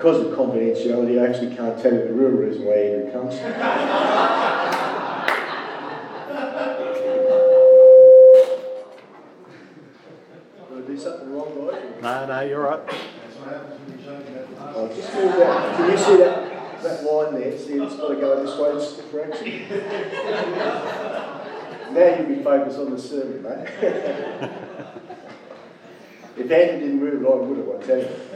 because of confidentiality, I actually can't tell you the real reason why Andrew comes. Did I do something wrong, guys? No, no, you're right. Oh, just move that. Can you see that, that line there? See, it's got to go this way, it's the correction. now you'll be focused on the sermon, mate. if Andrew didn't move it, I would have, I tell you.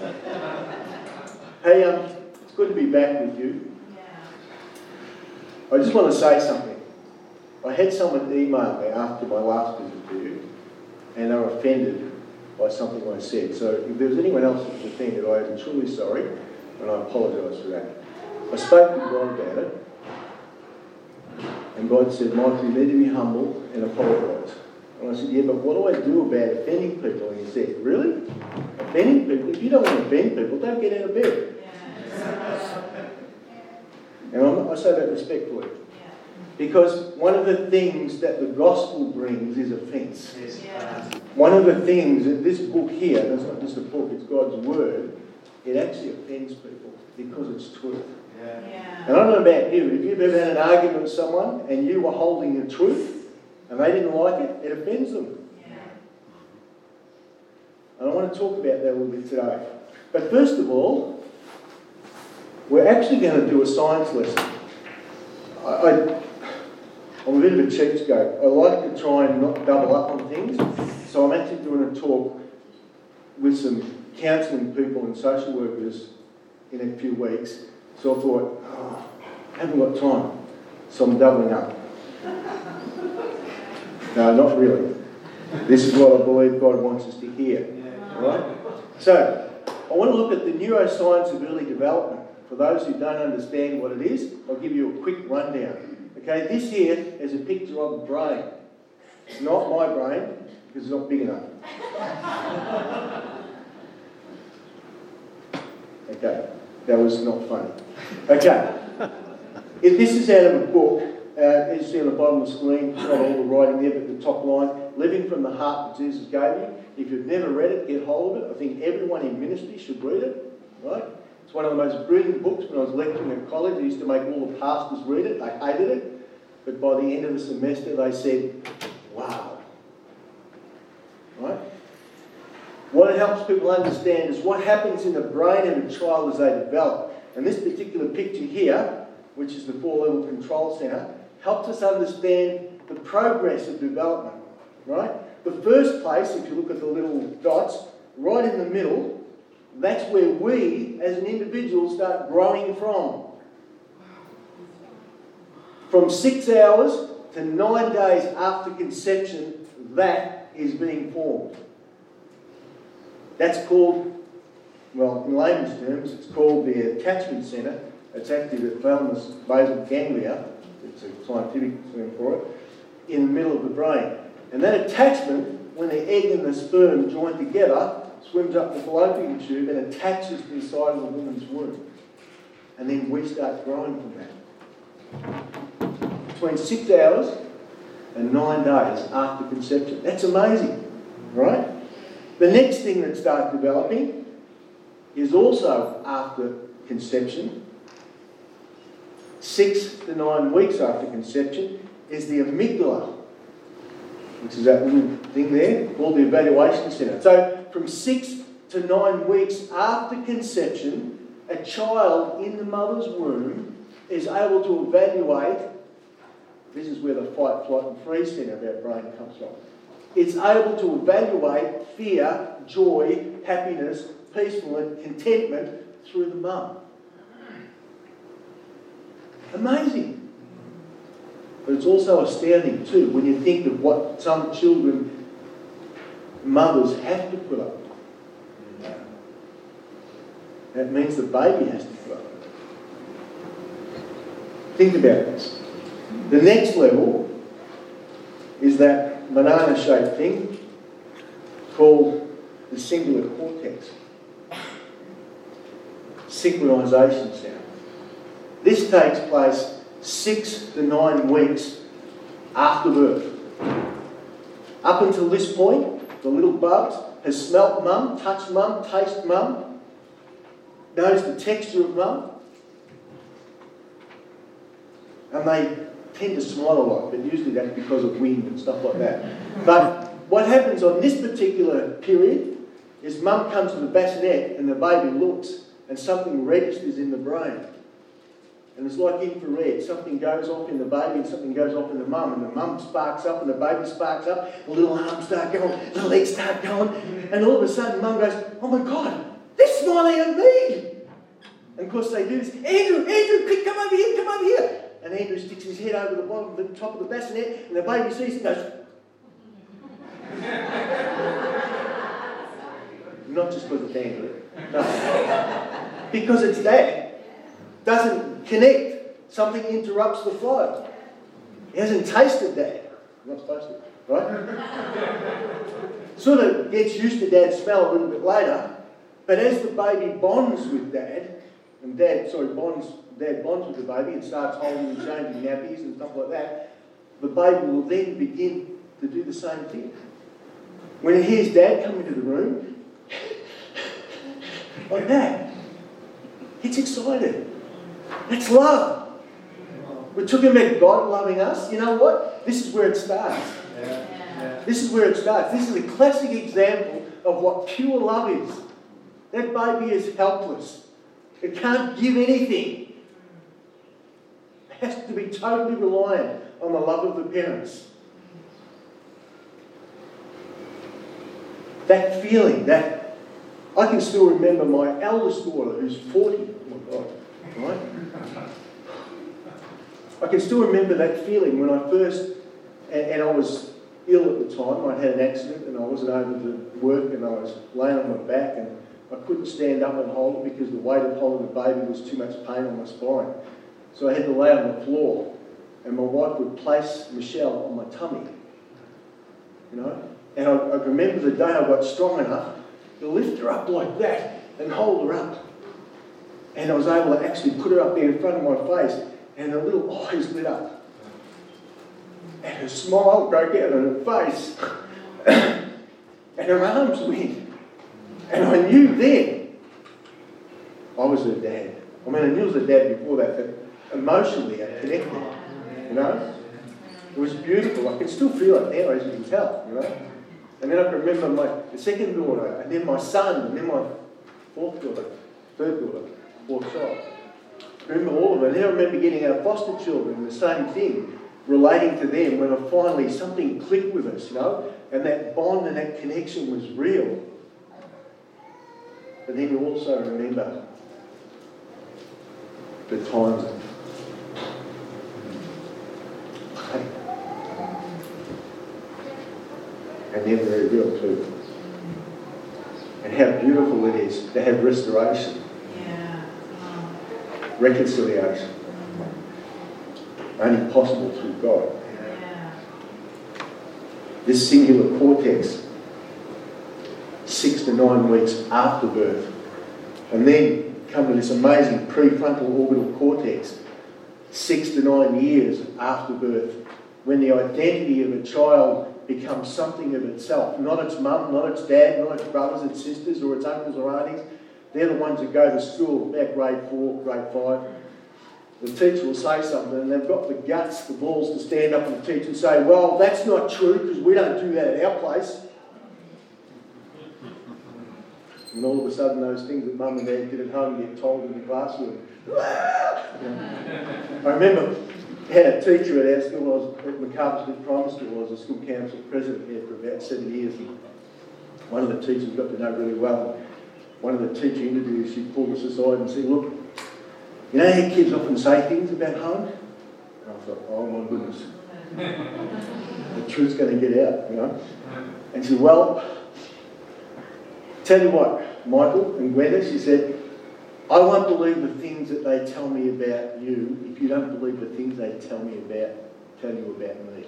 Hey, um, it's good to be back with you. Yeah. I just want to say something. I had someone email me after my last visit to you, and they were offended by something I said. So if there's anyone else that's offended, I am truly sorry, and I apologise for that. I spoke to God about it, and God said, Michael, you need to be humble and apologise. And I said, yeah, but what do I do about offending people? And he said, really? Offending people? If you don't want to offend people, don't get out of bed. And I'm, I say that respectfully. Because one of the things that the gospel brings is offence. One of the things that this book here, it's not just a book, it's God's word, it actually offends people because it's truth. Yeah. And I don't know about you, if you've ever had an argument with someone and you were holding the truth and they didn't like it, it offends them. And I want to talk about that a little bit today. But first of all, we're actually going to do a science lesson. I, I, I'm a bit of a cheapskate. I like to try and not double up on things. So I'm actually doing a talk with some counselling people and social workers in a few weeks. So I thought, oh, I haven't got time. So I'm doubling up. No, not really. This is what I believe God wants us to hear. Right? So, I want to look at the neuroscience of early development. For those who don't understand what it is, I'll give you a quick rundown. Okay, this here is a picture of the brain. It's not my brain, because it's not big enough. Okay, that was not funny. Okay, if this is out of a book, uh, as you see on the bottom of the screen, not all the writing there, but the top line, Living from the Heart that Jesus gave you. If you've never read it, get hold of it. I think everyone in ministry should read it, right? It's one of the most brilliant books. When I was lecturing at college, I used to make all the pastors read it. They hated it. But by the end of the semester, they said, wow. Right? What it helps people understand is what happens in the brain of a child as they develop. And this particular picture here, which is the four level control center, helps us understand the progress of development. Right? The first place, if you look at the little dots, right in the middle, that's where we as an individual start growing from. From six hours to nine days after conception, that is being formed. That's called, well, in layman's terms, it's called the attachment centre. It's actually the thalamus basal ganglia, it's a scientific term for it, in the middle of the brain. And that attachment, when the egg and the sperm join together, swims up the fallopian tube and attaches to the side of the woman's womb. And then we start growing from that. Between six hours and nine days after conception. That's amazing, right? The next thing that starts developing is also after conception. Six to nine weeks after conception is the amygdala, which is that little thing there called the evaluation centre. So from six to nine weeks after conception, a child in the mother's womb is able to evaluate. This is where the fight, flight, and freeze centre of our brain comes from. It's able to evaluate fear, joy, happiness, peacefulness, contentment through the mum. Amazing. But it's also astounding too when you think of what some children, mothers have to put up with. That means the baby has to put up with it. Think about this. The next level is that banana shaped thing called the cingulate cortex. Synchronization sound. This takes place six to nine weeks after birth. Up until this point, the little bubs has smelt mum, touched mum, tasted mum, knows the texture of mum. And they tend to smile a lot, but usually that's because of wind and stuff like that. But what happens on this particular period is mum comes to the bassinet and the baby looks and something registers in the brain. And it's like infrared. Something goes off in the baby and something goes off in the mum. And the mum sparks up and the baby sparks up. The little arms start going, the legs start going. And all of a sudden, mum goes, Oh my God, they're smiling at me. And of course, they do this. Andrew, Andrew, quick, come over here, come over here. And Andrew sticks his head over the bottom of the top of the bassinet. And the baby sees it and goes, Not just because it's Andrew. No. because it's dad. Doesn't connect. Something interrupts the flow. He hasn't tasted dad. Not supposed to, right? sort of gets used to dad's smell a little bit later. But as the baby bonds with dad, and dad, sorry, bonds, dad bonds with the baby and starts holding and changing nappies and stuff like that, the baby will then begin to do the same thing. When it hears dad come into the room, like that, it's excited. That's love. We're talking about God loving us. You know what? This is where it starts. This is where it starts. This is a classic example of what pure love is. That baby is helpless. It can't give anything. It has to be totally reliant on the love of the parents. That feeling, that I can still remember my eldest daughter who's 40. Oh my God, right? I can still remember that feeling when I first, and, and I was ill at the time. I'd had an accident and I wasn't able to work and I was laying on my back and I couldn't stand up and hold it because the weight of holding the baby was too much pain on my spine. So I had to lay on the floor and my wife would place Michelle on my tummy. You know? And I, I remember the day I got strong enough to lift her up like that and hold her up. And I was able to actually put her up there in front of my face, and her little eyes lit up. And her smile broke out on her face. and her arms went. And I knew then I was her dad. I mean, I knew I was her dad before that, but emotionally I connected. You know? It was beautiful. I can still feel it now, as you can tell, you know? And then I can remember my the second daughter, and then my son, and then my fourth daughter, third daughter, I remember all of it. And I remember getting our foster children, the same thing, relating to them when I finally something clicked with us, you know, and that bond and that connection was real. But then you also remember the times. And they're very real too. And how beautiful it is to have restoration. Reconciliation. Only possible through God. Yeah. This cingulate cortex, six to nine weeks after birth. And then come to this amazing prefrontal orbital cortex, six to nine years after birth, when the identity of a child becomes something of itself. Not its mum, not its dad, not its brothers and sisters, or its uncles or aunties. They're the ones that go to school, about grade four, grade five. The teacher will say something, and they've got the guts, the balls to stand up and teach and say, Well, that's not true because we don't do that at our place. And all of a sudden, those things that mum and dad did at home get told in the classroom. I remember had a teacher at our school, I was at Smith Primary School, I was a school council president there for about seven years. One of the teachers got to know really well. One of the teacher interviews, she pulled us aside and said, Look, you know how kids often say things about home? And I thought, Oh my goodness, the truth's going to get out, you know? And she said, Well, tell you what, Michael and Gwenda, she said, I won't believe the things that they tell me about you if you don't believe the things they tell me about, tell you about me.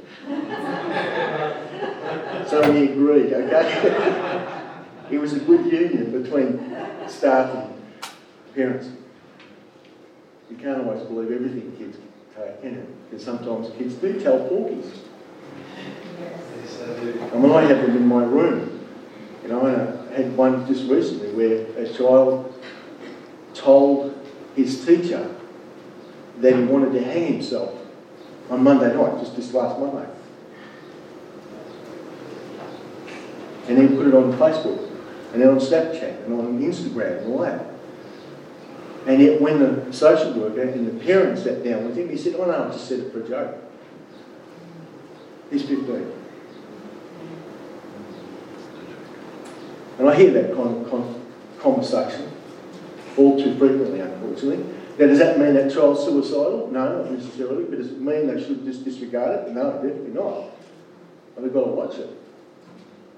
so we agreed, okay? it was a good union between staff and parents. You can't always believe everything kids take, can you? Because sometimes kids do tell porkies. And when I have them in my room, you know, I had one just recently where a child told his teacher that he wanted to hang himself on Monday night, just this last Monday. And he put it on Facebook, and on Snapchat, and on Instagram, and all that. And yet, when the social worker and the parents sat down with him, he said, Oh no, I just said it for a joke. He's 15. And I hear that kind of con- conversation all too frequently, unfortunately. Now, does that mean that child's suicidal? No, not necessarily. But does it mean they should just disregard it? No, definitely not. But they've got to watch it.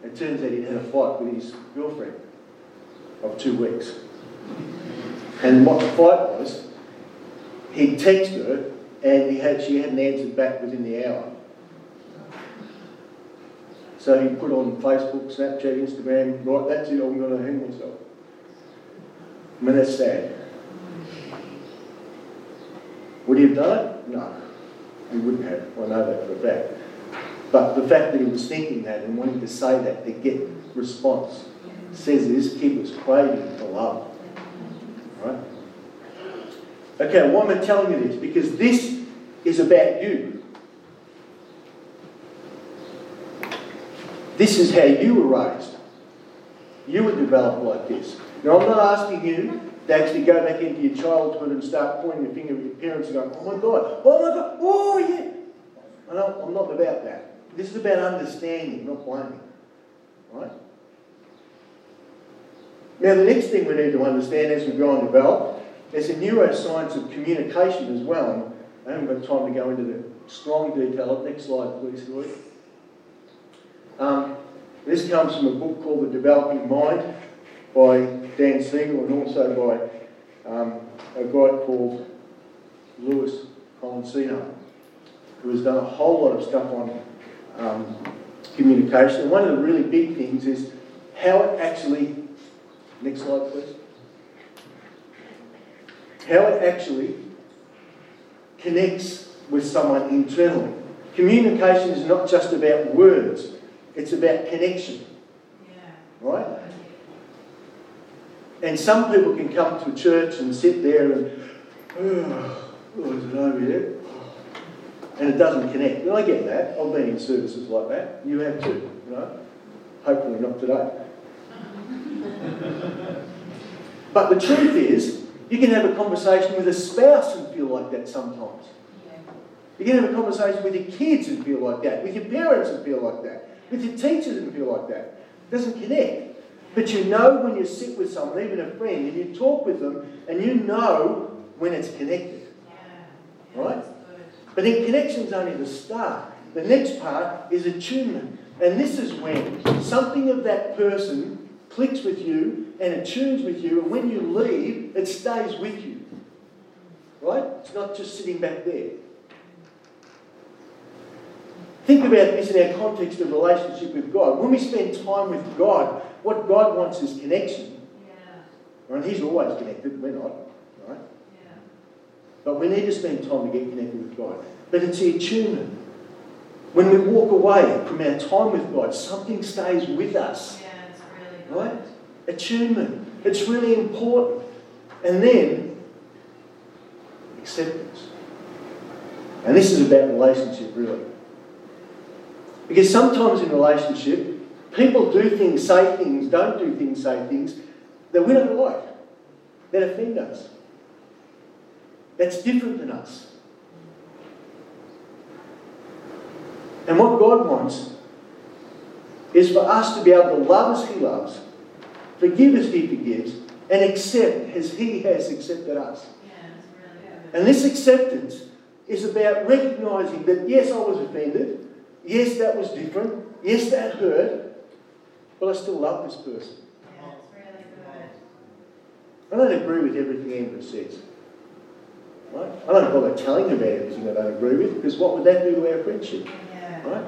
It turns out he'd had a fight with his girlfriend of two weeks. And what the fight was, he texted her and he had, she hadn't answered back within the hour. So he put on Facebook, Snapchat, Instagram, right, that's it, I'm going to hang myself. I mean, that's sad. Would he have done it? No. He wouldn't have. I know that for a fact. But the fact that he was thinking that and wanting to say that to get response says this kid was craving for love. Right? Okay, why am I telling you this? Because this is about you. This is how you were raised. You were developed like this. Now, I'm not asking you to actually go back into your childhood and start pointing your finger at your parents and going, oh my God, oh my God, oh yeah. I'm not about that. This is about understanding, not blaming. Right? Now, the next thing we need to understand as we go and develop is the neuroscience of communication as well. I haven't got time to go into the strong detail. Next slide, please, Lloyd. Um, this comes from a book called The Developing Mind by Dan Siegel and also by um, a guy called Louis Cozolino, who has done a whole lot of stuff on um, communication. And one of the really big things is how it actually, next slide please, how it actually connects with someone internally. Communication is not just about words, it's about connection. Right? And some people can come to church and sit there and, oh, is it over here? And it doesn't connect. And I get that. I've been in services like that. You have too, you know. Hopefully not today. but the truth is, you can have a conversation with a spouse and feel like that sometimes. You can have a conversation with your kids and feel like that, with your parents and feel like that, with your teachers and feel like that. It doesn't connect. But you know when you sit with someone, even a friend, and you talk with them, and you know when it's connected. Right? But then connection's only the start. The next part is attunement. And this is when something of that person clicks with you and attunes with you, and when you leave, it stays with you. Right? It's not just sitting back there. Think about this in our context of relationship with God. When we spend time with God, what God wants is connection. Yeah. Right? He's always connected, we're not. Right? Yeah. But we need to spend time to get connected with God. But it's the attunement. When we walk away from our time with God, something stays with us. Yeah, it's really Right? Attunement. It's really important. And then, acceptance. And this is about relationship, really. Because sometimes in relationship, people do things, say things, don't do things, say things that we don't like, that offend us. That's different than us. And what God wants is for us to be able to love as He loves, forgive as He forgives, and accept as He has accepted us. and this acceptance is about recognizing that, yes, I was offended. Yes, that was different. Yes, that hurt. But I still love this person. I don't agree with everything Andrew says. Right? I don't bother telling him about everything I don't agree with because what would that do to our friendship? Yeah. Right?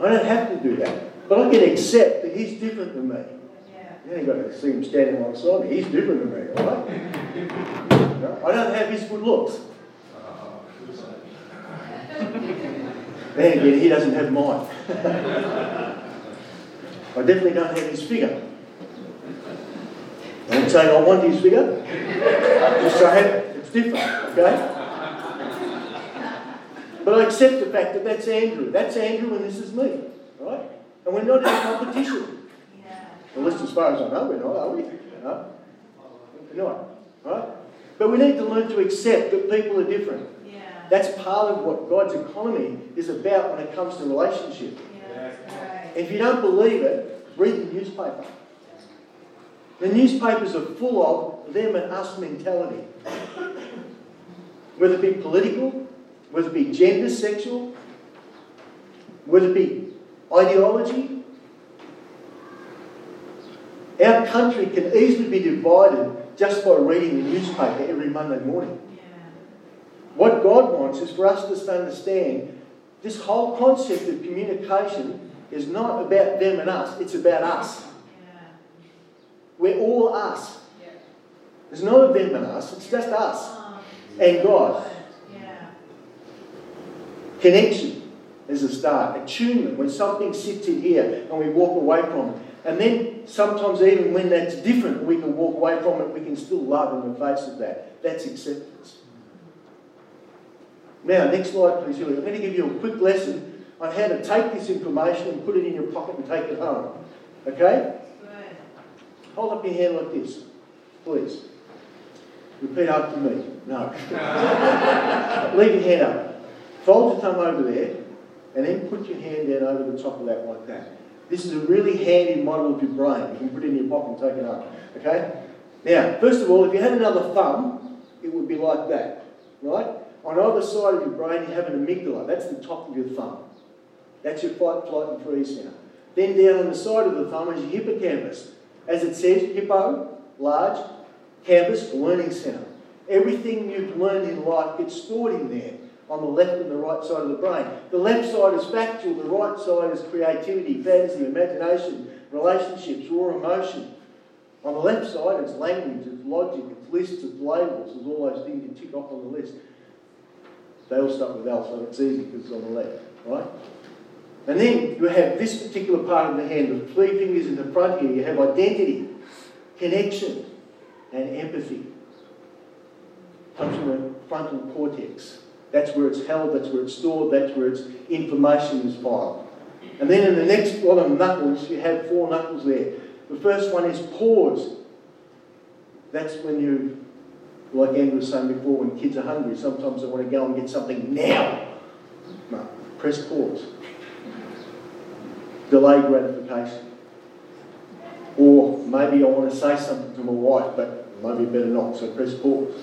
Really I don't have to do that. But I can accept that he's different than me. Yeah. You ain't got to see him standing alongside me. He's different than me, all right? I don't have his good looks. Then again, he doesn't have mine. I definitely don't have his figure. I'm saying I want his figure. Just saying it's different, okay? But I accept the fact that that's Andrew. That's Andrew and this is me, right? And we're not in a competition. Yeah. At least as far as I know, we're not, are we? No? We're not, right? But we need to learn to accept that people are different. Yeah. That's part of what God's economy is about when it comes to relationship. Yeah, right. If you don't believe it, read the newspaper. The newspapers are full of them and us mentality. Whether it be political, whether it be gender, sexual, whether it be ideology. Our country can easily be divided just by reading the newspaper every Monday morning. Yeah. What God wants is for us to understand this whole concept of communication is not about them and us, it's about us. Yeah. We're all us. Yeah. There's not a them and us, it's just us. Um, And God. Connection is a start. Attunement, when something sits in here and we walk away from it. And then sometimes, even when that's different, we can walk away from it, we can still love in the face of that. That's acceptance. Now, next slide, please, Julie. I'm going to give you a quick lesson on how to take this information and put it in your pocket and take it home. Okay? Good. Hold up your hand like this, please. Repeat after me. No. Leave your hand up. Fold your thumb over there, and then put your hand down over the top of that like that. This is a really handy model of your brain. You can put it in your pocket and take it home. Okay? Now, first of all, if you had another thumb, it would be like that. Right? On either side of your brain, you have an amygdala. That's the top of your thumb. That's your fight, flight, and freeze center. Then down on the side of the thumb is your hippocampus. As it says, hippo, large, campus, learning center. Everything you've learned in life gets stored in there on the left and the right side of the brain. The left side is factual, the right side is creativity, fantasy, imagination, relationships, raw emotion. On the left side, it's language, it's logic, it's lists, it's labels, it's all those things you tick off on the list. They all start with L, so it's easy because it's on the left, right? And then you have this particular part of the hand, the three fingers in the front here. You have identity, connection, and empathy. Comes from the frontal cortex. That's where it's held, that's where it's stored, that's where its information is filed. And then in the next lot of knuckles, you have four knuckles there. The first one is pause. That's when you, like Andrew was saying before, when kids are hungry, sometimes they want to go and get something now. No, press pause. Delay gratification. Or maybe I want to say something to my wife, but maybe better not, so press pause.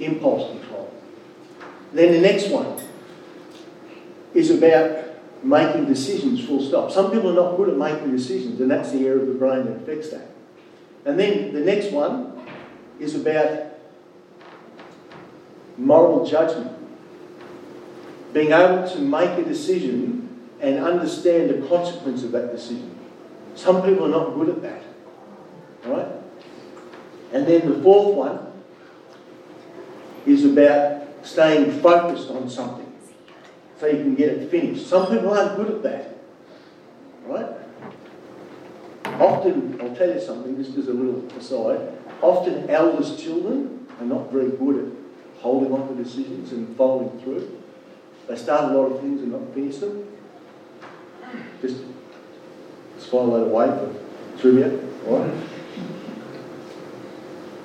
Impulse control. Then the next one is about making decisions full stop. Some people are not good at making decisions, and that's the area of the brain that affects that. And then the next one is about moral judgment. Being able to make a decision and understand the consequence of that decision. Some people are not good at that. Right? And then the fourth one is about staying focused on something so you can get it finished. Some people aren't good at that. Right? Often, I'll tell you something, just as a little aside, often eldest children are not very good at holding on to decisions and following through. They start a lot of things and not finish them. Just swallow that away for trivia, right?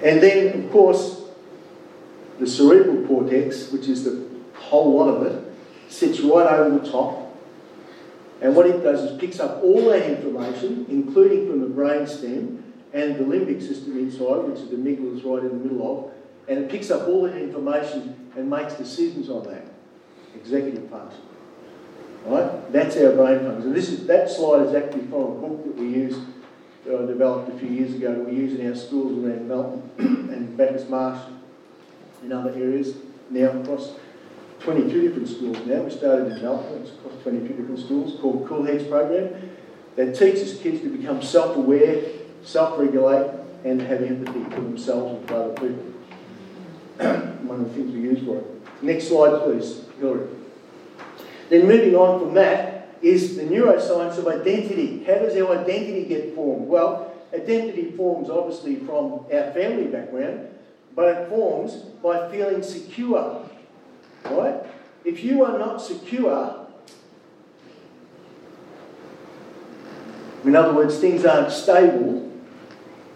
And then, of course, the cerebral cortex, which is the whole lot of it, sits right over the top. And what it does is picks up all that information, including from the brain stem and the limbic system inside, which the amygdala is right in the middle of, and it picks up all that information and makes decisions on that. Executive function. Right? That's our brain function. This is that slide is actually from a book that we used, that I developed a few years ago. We use in our schools around Melton and Bacchus Marsh in other areas. Now across 22 different schools now. We started in Melton, it's across 22 different schools called Cool Heads Program that teaches kids to become self-aware, self-regulate and have empathy for themselves and for other people. One of the things we use for it. Next slide please, Hillary. Then moving on from that is the neuroscience of identity. How does our identity get formed? Well, identity forms obviously from our family background, but it forms by feeling secure. Right? If you are not secure, in other words, things aren't stable,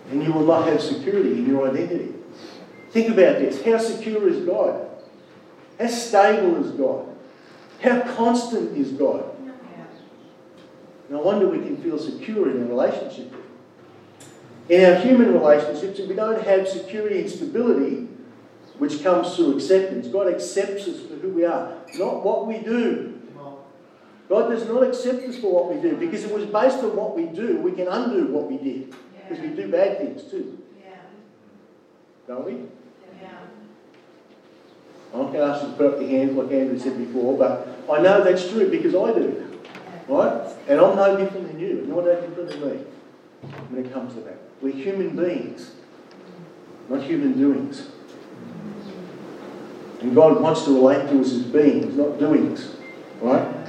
then you will not have security in your identity. Think about this. How secure is God? How stable is God? How constant is God? No wonder we can feel secure in a relationship. In our human relationships, if we don't have security and stability, which comes through acceptance, God accepts us for who we are, not what we do. God does not accept us for what we do because it was based on what we do, we can undo what we did. Because we do bad things too. Don't we? I'm not going to ask you to put up your hands like Andrew said before, but I know that's true because I do. Right? And I'm no different than you, you're no different than me when it comes to that. We're human beings, not human doings. And God wants to relate to us as beings, not doings. Right?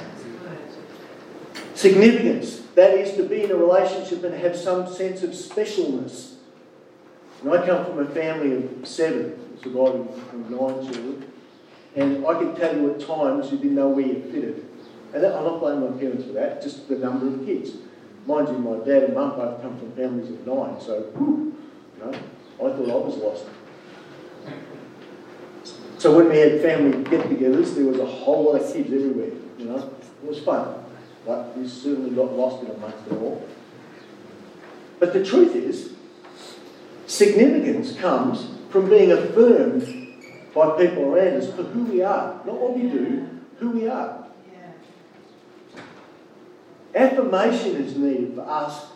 Significance. That is to be in a relationship and have some sense of specialness. And I come from a family of seven, surviving from nine children. And I can tell you at times you didn't know where you fitted. And I'm not blaming my parents for that, just the number of kids. Mind you, my dad and mum both come from families of nine, so, you know, I thought I was lost. So when we had family get-togethers, there was a whole lot of kids everywhere, you know. It was fun, but we certainly got lost in amongst it all. But the truth is, significance comes from being affirmed by people around us for who we are, not what we do, who we are. Affirmation is needed for us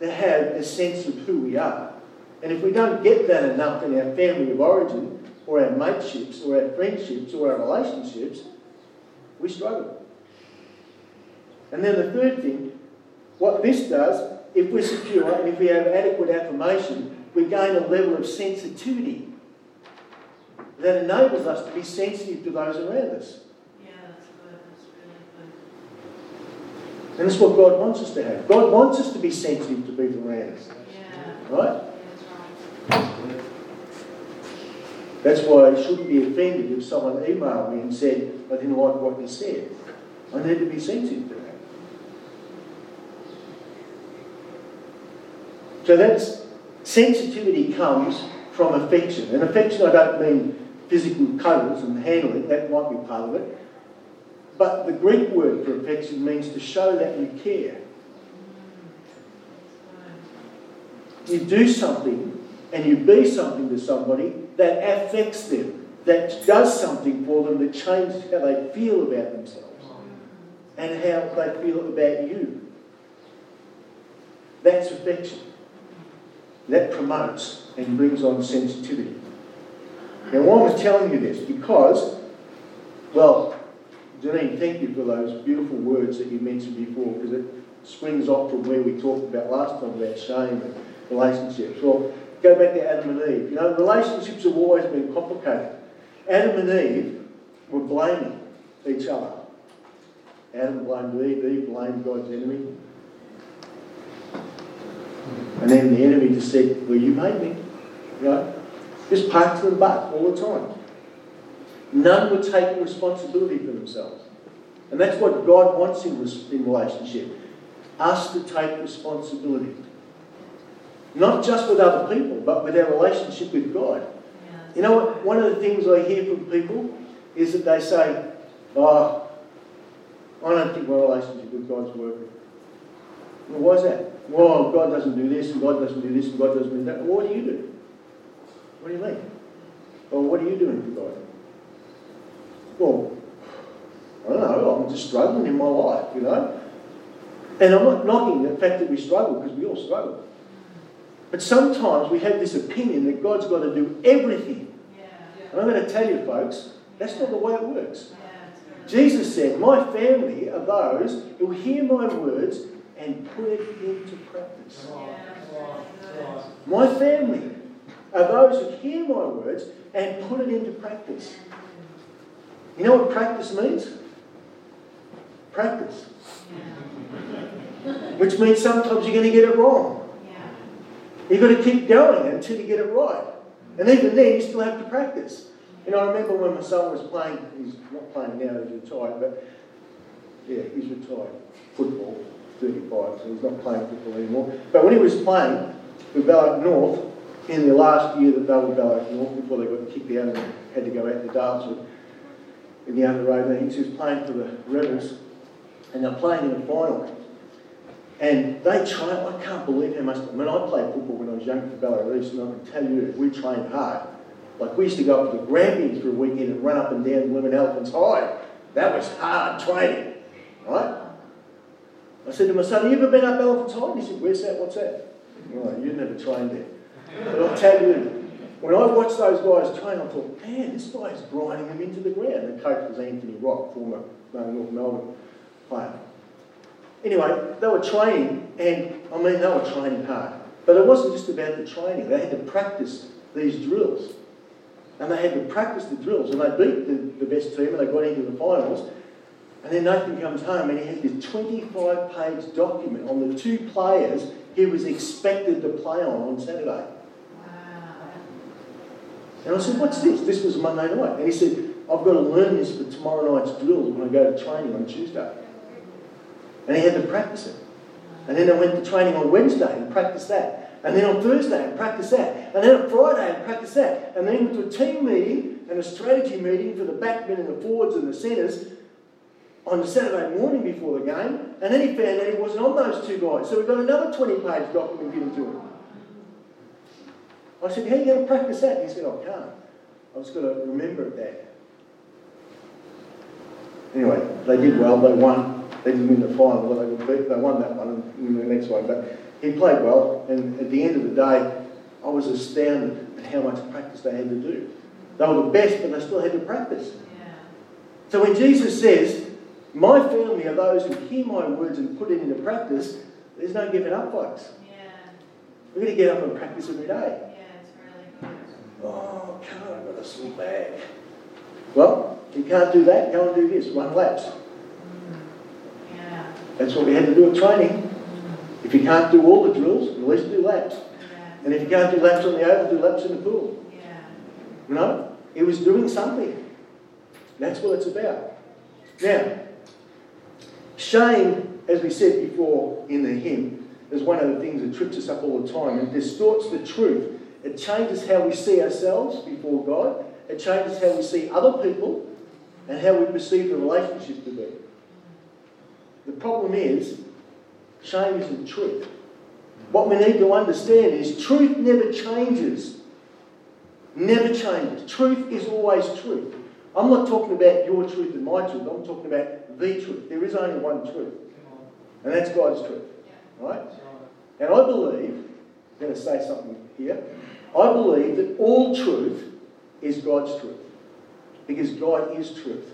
to have a sense of who we are. And if we don't get that enough in our family of origin, or our mateships, or our friendships, or our relationships, we struggle. And then the third thing, what this does, if we're secure and if we have adequate affirmation, we gain a level of sensitivity that enables us to be sensitive to those around us. And that's what God wants us to have. God wants us to be sensitive to people around us. Yeah. Right? That's why I shouldn't be offended if someone emailed me and said, I didn't like what you said. I need to be sensitive to that. So that's sensitivity comes from affection. And affection, I don't mean physical cuddles and handling, that might be part of it. But the Greek word for affection means to show that you care. You do something and you be something to somebody that affects them, that does something for them that changes how they feel about themselves and how they feel about you. That's affection. That promotes and brings on sensitivity. Now, why am I telling you this? Because, well, Janine, thank you for those beautiful words that you mentioned before, because it springs off from where we talked about last time about shame and relationships. Well, go back to Adam and Eve. You know, relationships have always been complicated. Adam and Eve were blaming each other. Adam blamed Eve, Eve blamed God's enemy. And then the enemy just said, Well, you made me. You know? Just parked to the butt all the time. None were taking responsibility for themselves. And that's what God wants in, in relationship us to take responsibility. Not just with other people, but with our relationship with God. You know what? One of the things I hear from people is that they say, Oh, I don't think my relationship with God's working. Well, why is that? Well, God doesn't do this, and God doesn't do this, and God doesn't do that. Well, what do you do? What do you mean? Well, what are you doing for God? Well, I don't know, I'm just struggling in my life, you know? And I'm not knocking the fact that we struggle, because we all struggle. But sometimes we have this opinion that God's got to do everything. And I'm going to tell you, folks, that's not the way it works. Jesus said, My family are those who hear my words and put it into practice. My family are those who hear my words and put it into practice. You know what practice means? Practice. Which means sometimes you're going to get it wrong. You've got to keep going until you get it right. And even then, you still have to practice. You know, I remember when my son was playing, he's not playing now, he's retired, but yeah, he's retired. Football, 35, so he's not playing football anymore. But when he was playing with Ballarat North, in the last year that they were Ballarat North, before they got kicked out and had to go out to Dartford in the under 18s, he was playing for the Rebels, and they're playing in the final. And they train, I can't believe how much, I mean, I played football when I was young for Ballarat East, and I can tell you, we trained hard. Like, we used to go up to the Grampians for a weekend and run up and down the Lemon Elephants High. That was hard training, right? I said to my son, Have you ever been up Elephants High? He said, Where's that? What's that? Right, you never trained there. But I'll tell you, when I watched those guys train, I thought, man, this guy's grinding them into the ground. The coach was Anthony Rock, former North Melbourne player. Anyway, they were training, and I mean, they were training hard. But it wasn't just about the training, they had to practice these drills. And they had to practice the drills, and they beat the, the best team, and they got into the finals. And then Nathan comes home, and he had this 25 page document on the two players he was expected to play on on Saturday. And I said, What's this? This was Monday night. And he said, I've got to learn this for tomorrow night's drill when I go to training on Tuesday. And he had to practice it. And then I went to training on Wednesday and practiced that. And then on Thursday and practiced that. And then on Friday and practiced that. And then to a team meeting and a strategy meeting for the backmen and the forwards and the centres on the Saturday morning before the game. And then he found out he wasn't on those two guys. So we got another 20 page document given to him. I said, How are you going to practice that? He said, I can't. I've just got to remember it. Anyway, they did well. They won. They didn't win the final, but they, beat, they won that one and the next one. But he played well, and at the end of the day, I was astounded at how much practice they had to do. They were the best, but they still had to practice. Yeah. So when Jesus says, My family are those who hear my words and put it into practice, there's no giving up, folks. Yeah. We've got to get up and practice every day. Yeah, it's really good. Oh, can't, I've got to sleep back. Well, you can't do that, go and do this, run laps. Yeah. That's what we had to do at training. If you can't do all the drills, at least do laps. Yeah. And if you can't do laps on the oval, do laps in the pool. Yeah. You know? It was doing something. That's what it's about. Now, shame, as we said before in the hymn, is one of the things that trips us up all the time and distorts the truth. It changes how we see ourselves before God, it changes how we see other people, and how we perceive the relationship to be. The problem is, shame isn't truth. What we need to understand is truth never changes. Never changes. Truth is always truth. I'm not talking about your truth and my truth. I'm talking about the truth. There is only one truth, and that's God's truth. Right? And I believe, going to say something here. I believe that all truth is God's truth, because God is truth.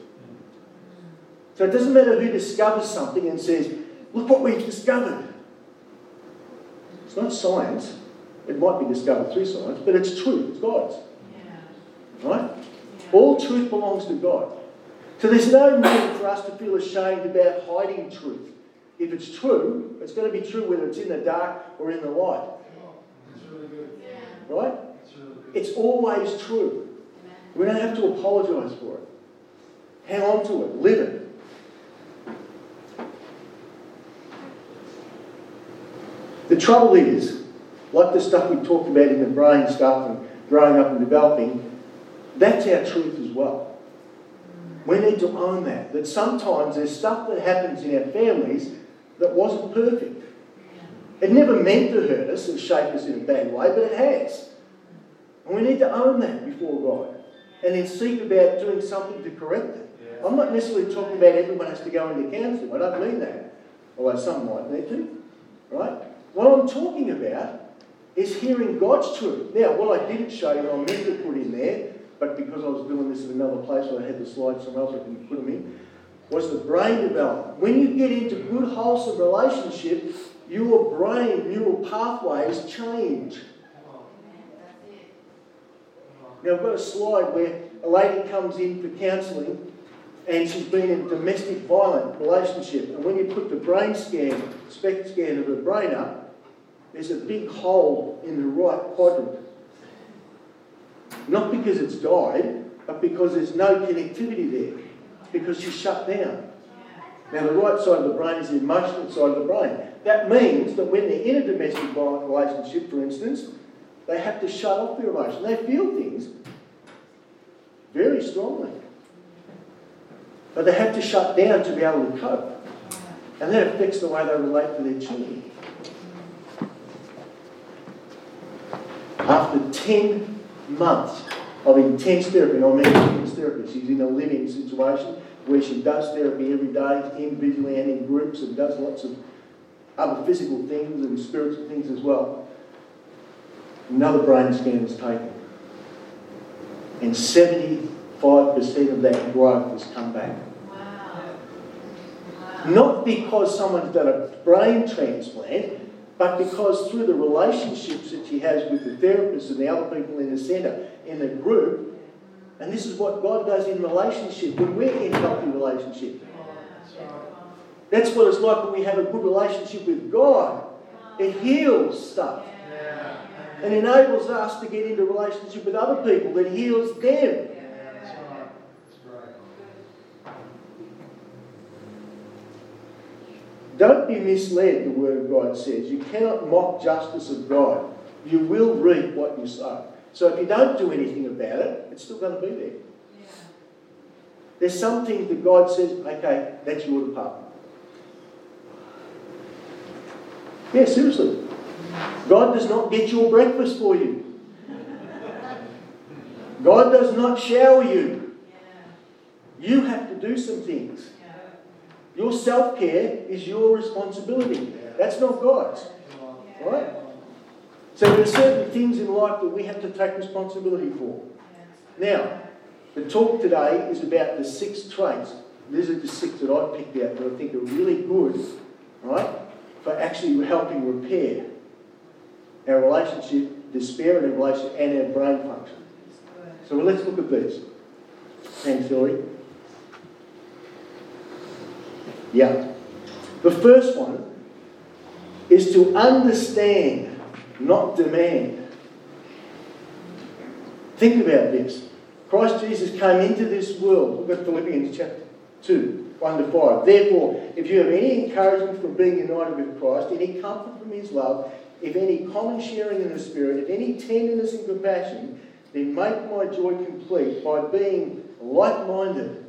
So it doesn't matter who discovers something and says, "Look what we've discovered." It's not science. It might be discovered through science, but it's truth. It's God's. Yeah. Right? Yeah. All truth belongs to God. So there's no need for us to feel ashamed about hiding truth. If it's true, it's going to be true whether it's in the dark or in the light. Right? It's always true. We don't have to apologise for it. Hang on to it. Live it. The trouble is, like the stuff we talked about in the brain stuff and growing up and developing, that's our truth as well. We need to own that. That sometimes there's stuff that happens in our families that wasn't perfect. It never meant to hurt us and shape us in a bad way, but it has. And we need to own that before God and then seek about doing something to correct it. I'm not necessarily talking about everyone has to go into counselling. I don't mean that. Although some might need to. Right? What I'm talking about is hearing God's truth. Now, what I didn't show you, I meant to put in there, but because I was doing this in another place, I had the slides somewhere else, I didn't put them in, was the brain development. When you get into good, wholesome relationship, your brain neural pathways change. Now, I've got a slide where a lady comes in for counselling and she's been in a domestic violent relationship. And when you put the brain scan, SPECT scan of her brain up, there's a big hole in the right quadrant. Not because it's died, but because there's no connectivity there, because you shut down. Now, the right side of the brain is the emotional side of the brain. That means that when they're in a domestic violent relationship, for instance, they have to shut off their emotion. They feel things very strongly. But they have to shut down to be able to cope. And that affects the way they relate to their children. After 10 months of intense therapy, and I mean intense therapy, she's in a living situation where she does therapy every day, individually and in groups, and does lots of other physical things and spiritual things as well. Another brain scan was taken. And 75% of that growth has come back. Wow. Wow. Not because someone's done a brain transplant, but because through the relationships that she has with the therapists and the other people in the centre, in the group, and this is what God does in relationship when we're in healthy relationship. That's what it's like when we have a good relationship with God. It heals stuff and enables us to get into relationship with other people that heals them. Don't be misled, the Word of God says. You cannot mock justice of God. You will reap what you sow. So if you don't do anything about it, it's still going to be there. There's some things that God says, okay, that's your department. Yeah, seriously. God does not get your breakfast for you. God does not shower you. You have to do some things. Your self care is your responsibility. That's not God's. Right? So there are certain things in life that we have to take responsibility for. Now, the talk today is about the six traits. These are the six that I picked out that I think are really good, right, for actually helping repair our relationship, the spirit of relationship, and our brain function. So let's look at these. Thanks, Hillary. Yeah. The first one is to understand, not demand. Think about this. Christ Jesus came into this world. Look at Philippians chapter 2, 1 to 5. Therefore, if you have any encouragement from being united with Christ, any comfort from his love, if any common sharing in the Spirit, if any tenderness and compassion, then make my joy complete by being like minded,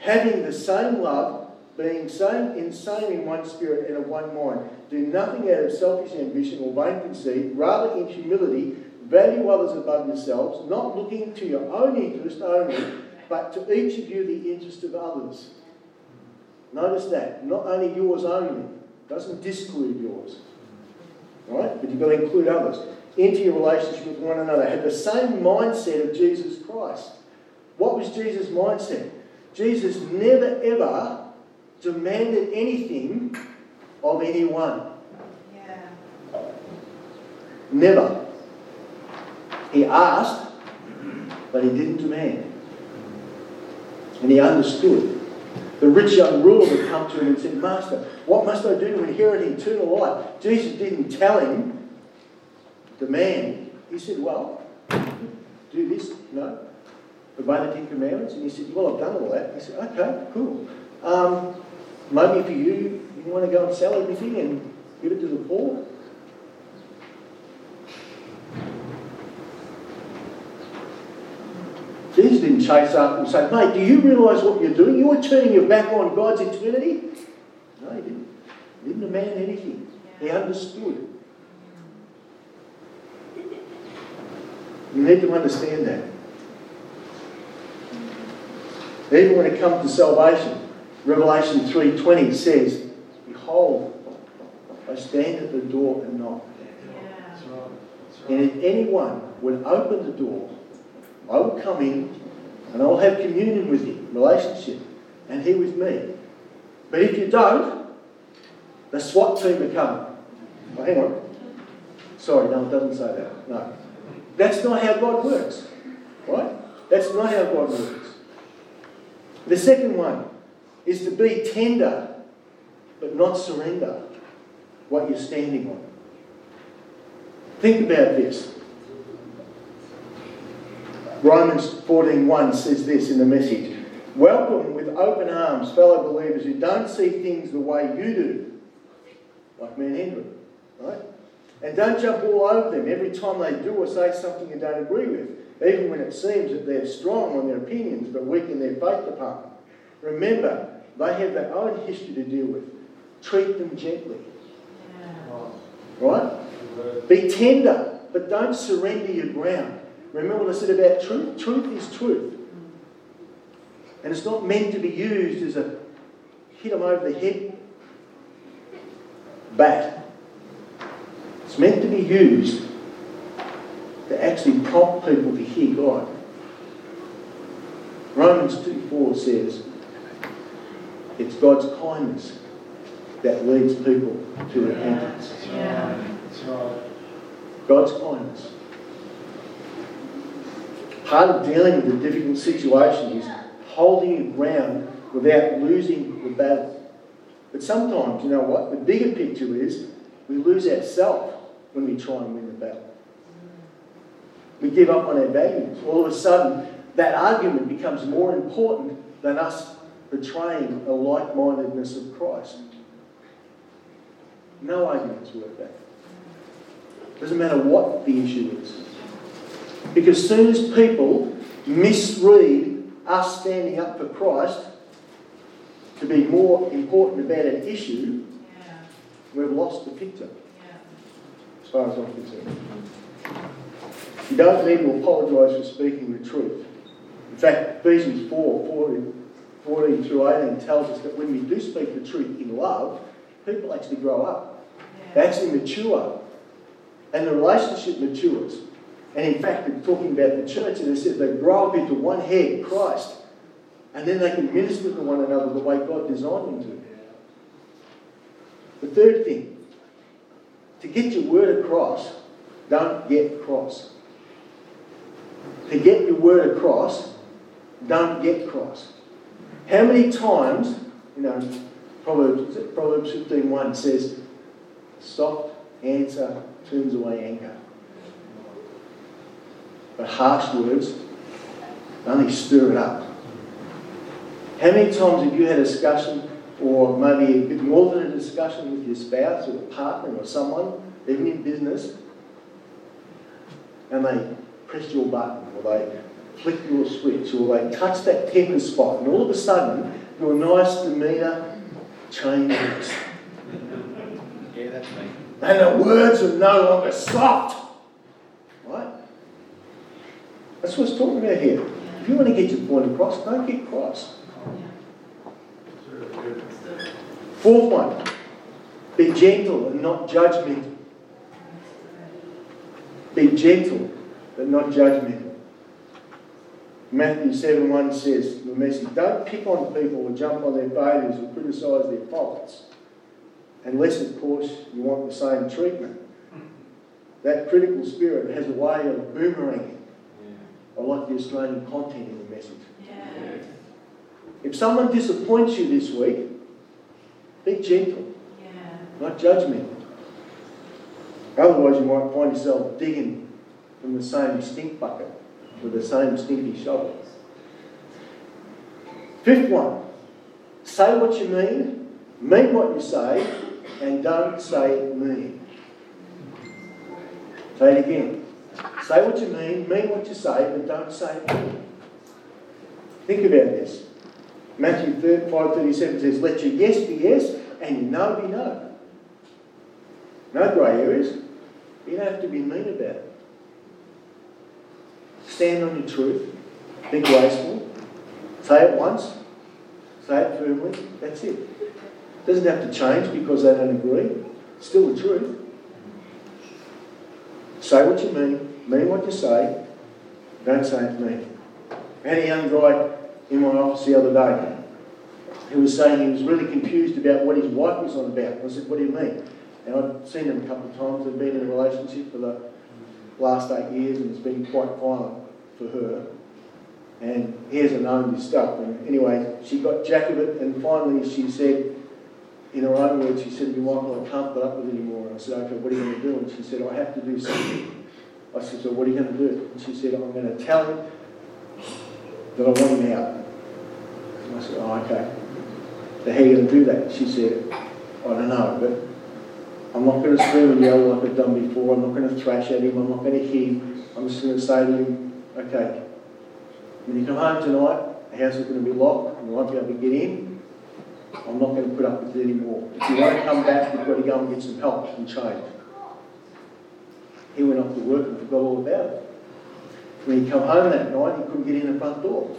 having the same love, being same in same in one spirit and of one mind. Do nothing out of selfish ambition or vain conceit, rather in humility, value others above yourselves, not looking to your own interest only, but to each of you the interest of others. Notice that, not only yours only, doesn't disclude yours. Right? But you've got to include others into your relationship with one another. Have the same mindset of Jesus Christ. What was Jesus' mindset? Jesus never ever demanded anything of anyone. Yeah. Never. He asked, but he didn't demand. And he understood. The rich young ruler would come to him and said, Master, what must I do to inherit eternal life? Jesus didn't tell him, demand. He said, Well, do this, you know, obey the Ten Commandments. And he said, Well, I've done all that. He said, Okay, cool. Um, maybe for you, you want to go and sell everything and give it to the poor? Jesus didn't chase up and say, mate, do you realise what you're doing? You're turning your back on God's eternity. No, he didn't. He didn't demand anything. He understood. You need to understand that. Even when it comes to salvation, Revelation 3.20 says, Behold, I stand at the door and knock. Yeah. And if anyone would open the door, I will come in and I'll have communion with him, relationship, and he with me. But if you don't, the SWAT team will come. Oh, hang on. Sorry, no, it doesn't say that. No. That's not how God works. Right? That's not how God works. The second one is to be tender, but not surrender what you're standing on. Think about this. Romans 14.1 says this in the message. Welcome with open arms, fellow believers who don't see things the way you do, like me and Henry, right? And don't jump all over them every time they do or say something you don't agree with, even when it seems that they're strong on their opinions but weak in their faith department. Remember, they have their own history to deal with. Treat them gently. Right? Be tender, but don't surrender your ground. Remember what I said about truth? Truth is truth. And it's not meant to be used as a hit them over the head bat. It's meant to be used to actually prompt people to hear God. Romans 2 4 says, it's God's kindness that leads people to repentance. Yeah. God's kindness. Part of dealing with a difficult situation is holding your ground without losing the battle. But sometimes, you know what? The bigger picture is we lose ourselves when we try and win the battle. We give up on our values. All of a sudden, that argument becomes more important than us betraying a like mindedness of Christ. No argument's worth that. Doesn't matter what the issue is. Because soon as people misread us standing up for Christ to be more important about an issue, Yeah. we've lost the picture, Yeah. as far as I'm concerned. You don't need to apologise for speaking the truth. In fact, Ephesians 4 14, 14 through 18 tells us that when we do speak the truth in love, people actually grow up. They actually mature. And the relationship matures. And in fact, in talking about the church, and it says they grow up into one head, Christ. And then they can minister to one another the way God designed them to. The third thing, to get your word across, don't get cross. To get your word across, don't get cross. How many times, you know, Proverbs, Proverbs 15.1 says, soft answer turns away anger. But harsh words only stir it up. How many times have you had a discussion, or maybe a bit more than a discussion with your spouse or a partner or someone, even in business, and they press your button, or they flick your switch, or they touch that temper spot, and all of a sudden, your nice demeanour changes. Yeah, that's me. And the words are no longer soft. Right? That's what it's talking about here. If you want to get your point across, don't get cross. Fourth one, be gentle and not judgmental. Be gentle but not judgmental. Matthew 7 1 says, the message, don't pick on people or jump on their failures or criticise their faults. Unless, of course, you want the same treatment. That critical spirit has a way of boomeranging. I like the Australian content in the message. Yeah. If someone disappoints you this week, be gentle, Yeah. not judgmental. Otherwise, you might find yourself digging from the same stink bucket with the same stinky shovel. Fifth one, say what you mean, mean what you say, and don't say mean. Say it again. Say what you mean, mean what you say, but don't say mean. Think about this. Matthew 5.37 says, Let your yes be yes and your no be no. No grey areas. You don't have to be mean about it. Stand on your truth. Be graceful. Say it once. Say it firmly. That's it. Doesn't have to change because they don't agree. Still the truth. Say what you mean. Mean what you say. Don't say it mean. I had a young guy in my office the other day who was saying he was really confused about what his wife was on about. I said, What do you mean? And I'd seen him a couple of times. They'd been in a relationship for the last eight years and it's been quite violent for her. And he hasn't known this stuff. And anyway, she got jack of it and finally she said, in her own words, she said to me, Michael, I can't put up with it anymore. And I said, okay, what are you going to do? And she said, I have to do something. I said, so what are you going to do? And she said, I'm going to tell him that I want him out. And I said, oh, okay. So how are you going to do that? She said, I don't know, but I'm not going to scream and yell like I've done before. I'm not going to thrash at him. I'm not going to hit. I'm just going to say to him, okay, when you come home tonight, the house is going to be locked and you won't be able to get in. I'm not going to put up with it anymore. If you want to come back, you've got to go and get some help and change. He went off to work and forgot all about it. When he come home that night, he couldn't get in the front door.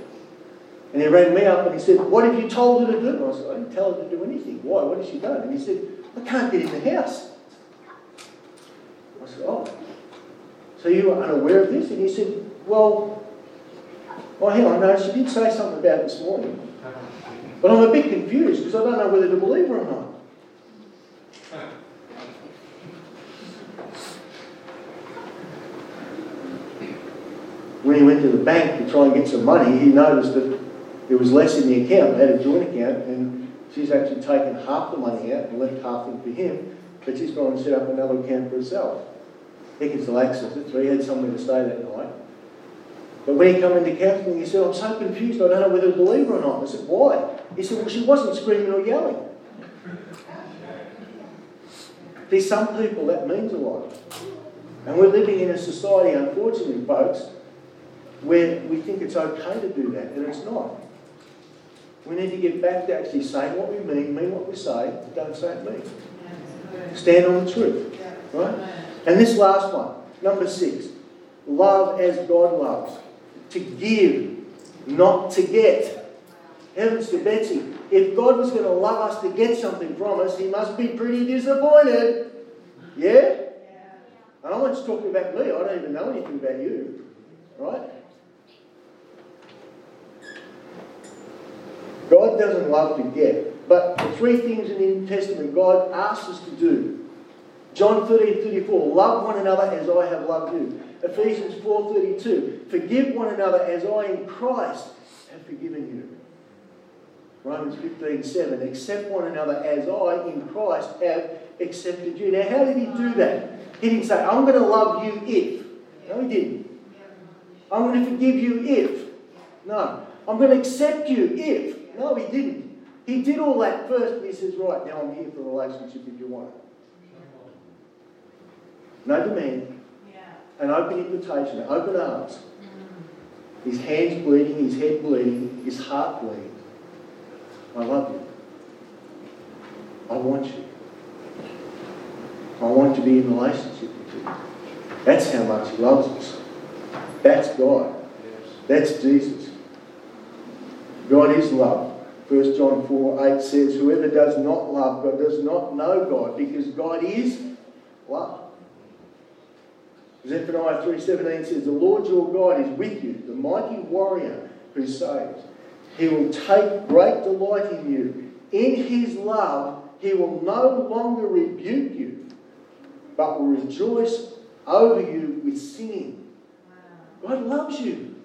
And he rang me up and he said, What have you told her to do? And I said, I didn't tell her to do anything. Why? What has she done? And he said, I can't get in the house. I said, Oh. So you were unaware of this? And he said, Well, well, hang on, no, she did say something about it this morning. But I'm a bit confused because I don't know whether to believe her or not. When he went to the bank to try and get some money, he noticed that there was less in the account. They had a joint account, and she's actually taken half the money out and left half in for him, but she's gone and set up another account for herself. He can still access it, so he had somewhere to stay that night. But when he came into counselling, he said, I'm so confused, I don't know whether to believe her or not. I said, Why? He said, Well, she wasn't screaming or yelling. There's some people that means a lot. And we're living in a society, unfortunately, folks, where we think it's okay to do that, and it's not. We need to get back to actually saying what we mean, mean what we say, don't say it mean. Stand on the truth. Right? And this last one, number six, love as God loves. To give, not to get. Heavens to Betsy. If God was going to love us to get something from us, he must be pretty disappointed. Yeah? And I want to talk about me. I don't even know anything about you. Right? God doesn't love to get. But the three things in the New Testament God asks us to do. John 13, 34, love one another as I have loved you. Ephesians 4.32, forgive one another as I in Christ have forgiven you. Romans 15:7, accept one another as I in Christ have accepted you. Now, how did he do that? He didn't say, I'm going to love you if. No, he didn't. I'm going to forgive you if. No. I'm going to accept you if. No, he didn't. He did all that first, and he says, Right, now I'm here for a relationship if you want it. No demand. An open invitation, open arms. His hands bleeding, his head bleeding, his heart bleeding. I love you. I want you. I want to be in relationship with you. That's how much he loves us. That's God. That's Jesus. God is love. 1 John 4 8 says, Whoever does not love God does not know God, because God is love. Zephaniah 3.17 says, The Lord your God is with you, the mighty warrior who saves. He will take great delight in you. In his love, he will no longer rebuke you, but will rejoice over you with singing. God loves you.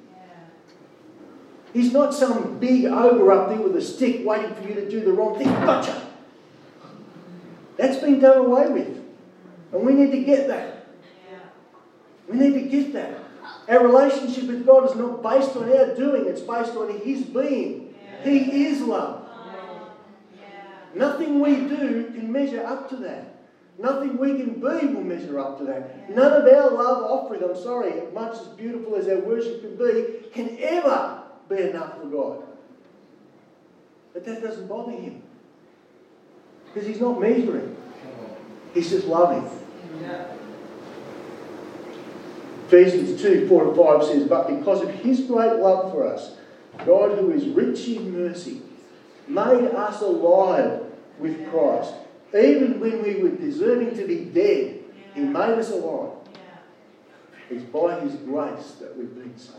He's not some big ogre up there with a stick waiting for you to do the wrong thing. Gotcha! That's been done away with. And we need to get that. We need to get that. Our relationship with God is not based on our doing, it's based on His being. He is love. Nothing we do can measure up to that. Nothing we can be will measure up to that. None of our love offering, I'm sorry, much as beautiful as our worship can be, can ever be enough for God. But that doesn't bother Him. Because He's not measuring, He's just loving. Ephesians 2 4 and 5 says, But because of His great love for us, God, who is rich in mercy, made us alive with Christ. Even when we were deserving to be dead, He made us alive. It's by His grace that we've been saved.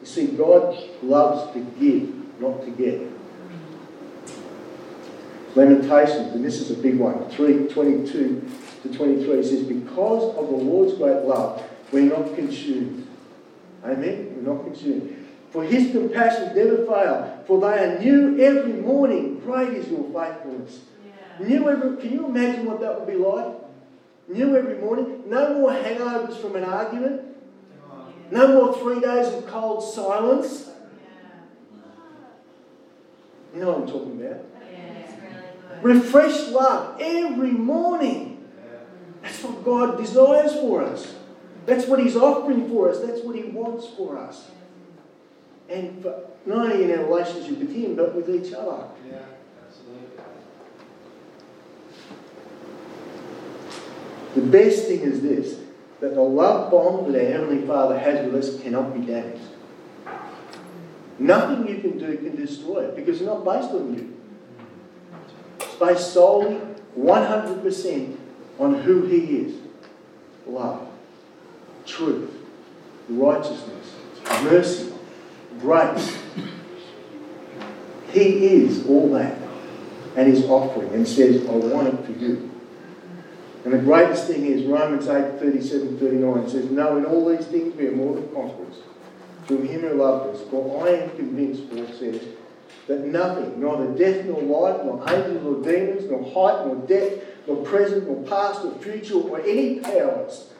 You see, God loves to give, not to get. Lamentations, and this is a big one, 3 22 to 23 says, Because of the Lord's great love, we're not consumed. Amen? We're not consumed. For his compassions never fail, for they are new every morning. Great is your faithfulness. Yeah. New every, can you imagine what that would be like? New every morning. No more hangovers from an argument. No more three days of cold silence. You know what I'm talking about. Yeah, really. Refreshed love every morning. That's what God desires for us. That's what He's offering for us. That's what He wants for us. And for, not only in our relationship with Him, but with each other. Yeah, absolutely. The best thing is this that the love bond that our Heavenly Father has with us cannot be damaged. Nothing you can do can destroy it because it's not based on you. It's based solely 100% on who He is love, truth, righteousness, mercy, grace. He is all that and is offering and says, I want it for you. And the greatest thing is Romans 8 37 39 says, No, in all these things we are more than conquerors through him who loved us. For I am convinced, Paul says, that nothing, neither death nor life, nor angels nor demons, nor height nor depth, nor present nor past nor future, or any powers,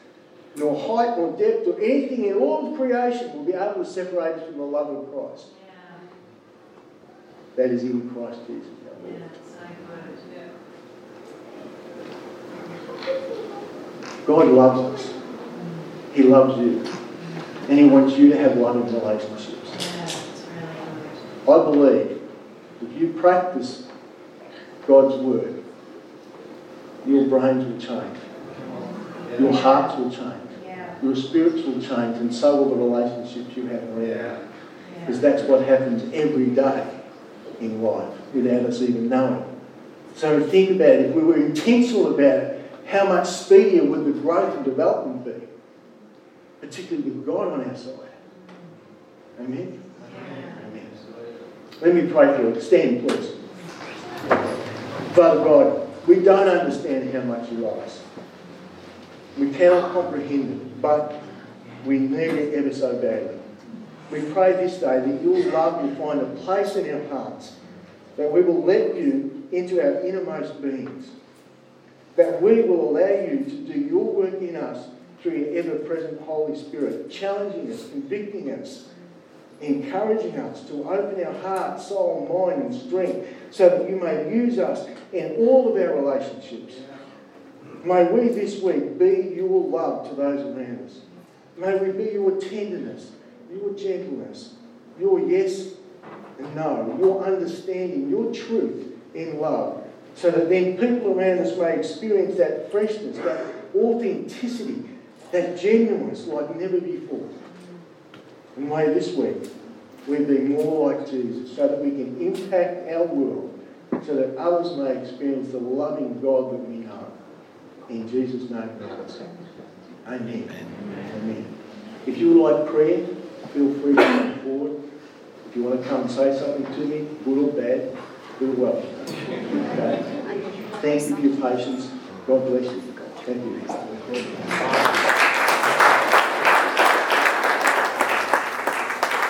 nor height nor depth, or anything in all of creation will be able to separate us from the love of Christ. Yeah. That is in Christ Jesus. Yeah, so good. Yeah. God loves us. He loves you. And He wants you to have loving relationships. Yeah, really. I believe if you practice God's word, your brains will change, your hearts will change, your spirits will change, and so will the relationships you have around. Because that's what happens every day in life without us even knowing. So think about it. If we were intentional about it, how much speedier would the growth and development be? Particularly with God on our side. Amen. Amen. Let me pray for you. Stand, please. Father God, we don't understand how much you love us. We cannot comprehend it, but we need it ever so badly. We pray this day that your love will find a place in our hearts, that we will let you into our innermost beings, that we will allow you to do your work in us through your ever present Holy Spirit, challenging us, convicting us, encouraging us to open our heart, soul, mind, and strength so that you may use us in all of our relationships. May we this week be your love to those around us. May we be your tenderness, your gentleness, your yes and no, your understanding, your truth in love, so that then people around us may experience that freshness, that authenticity, that genuineness like never before. And may this week we be more like Jesus so that we can impact our world so that others may experience the loving God that we know. In Jesus' name. Amen. Amen. If you would like prayer, feel free to come forward. If you want to come and say something to me, good or bad, you're welcome. Okay? Thank you for your patience. God bless you. Thank you.